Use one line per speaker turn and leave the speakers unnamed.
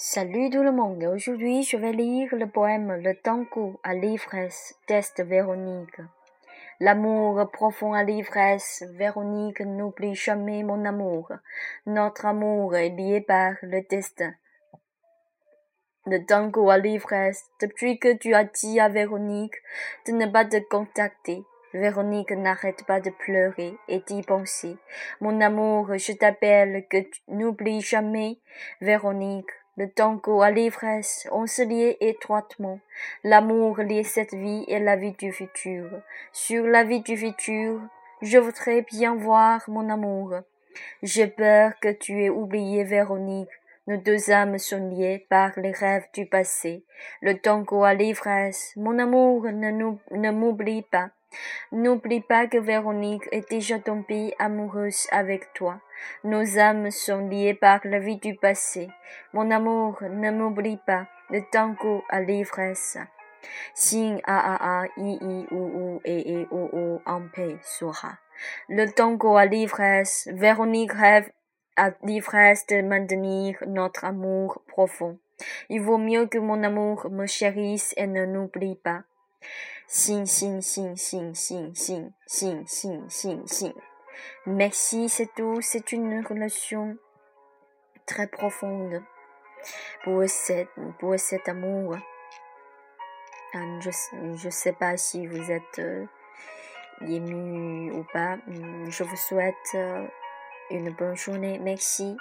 Salut tout le monde, aujourd'hui je vais lire le poème Le tango à l'ivresse d'Est Véronique. L'amour profond à l'ivresse, Véronique n'oublie jamais mon amour. Notre amour est lié par le destin. Le tango à l'ivresse, depuis que tu as dit à Véronique de ne pas te contacter, Véronique n'arrête pas de pleurer et d'y penser. Mon amour, je t'appelle que tu n'oublies jamais, Véronique. Le tango à l'ivresse, on se liait étroitement. L'amour liait cette vie et la vie du futur. Sur la vie du futur, je voudrais bien voir mon amour. J'ai peur que tu aies oublié Véronique. Nos deux âmes sont liées par les rêves du passé. Le tango à l'ivresse, mon amour ne m'oublie pas. N'oublie pas que Véronique est déjà tombée amoureuse avec toi. Nos âmes sont liées par la vie du passé. Mon amour, ne m'oublie pas. Le tango à l'ivresse. Sing a a i i ou ou et et ou ou en paix sera. Le tango à l'ivresse. Véronique rêve à l'ivresse de maintenir notre amour profond. Il vaut mieux que mon amour me chérisse et ne n'oublie pas. Merci, c'est tout. C'est une relation très profonde pour cet, amour. Je je sais pas si vous êtes euh, ému ou pas. Je vous souhaite euh, une bonne journée. Merci.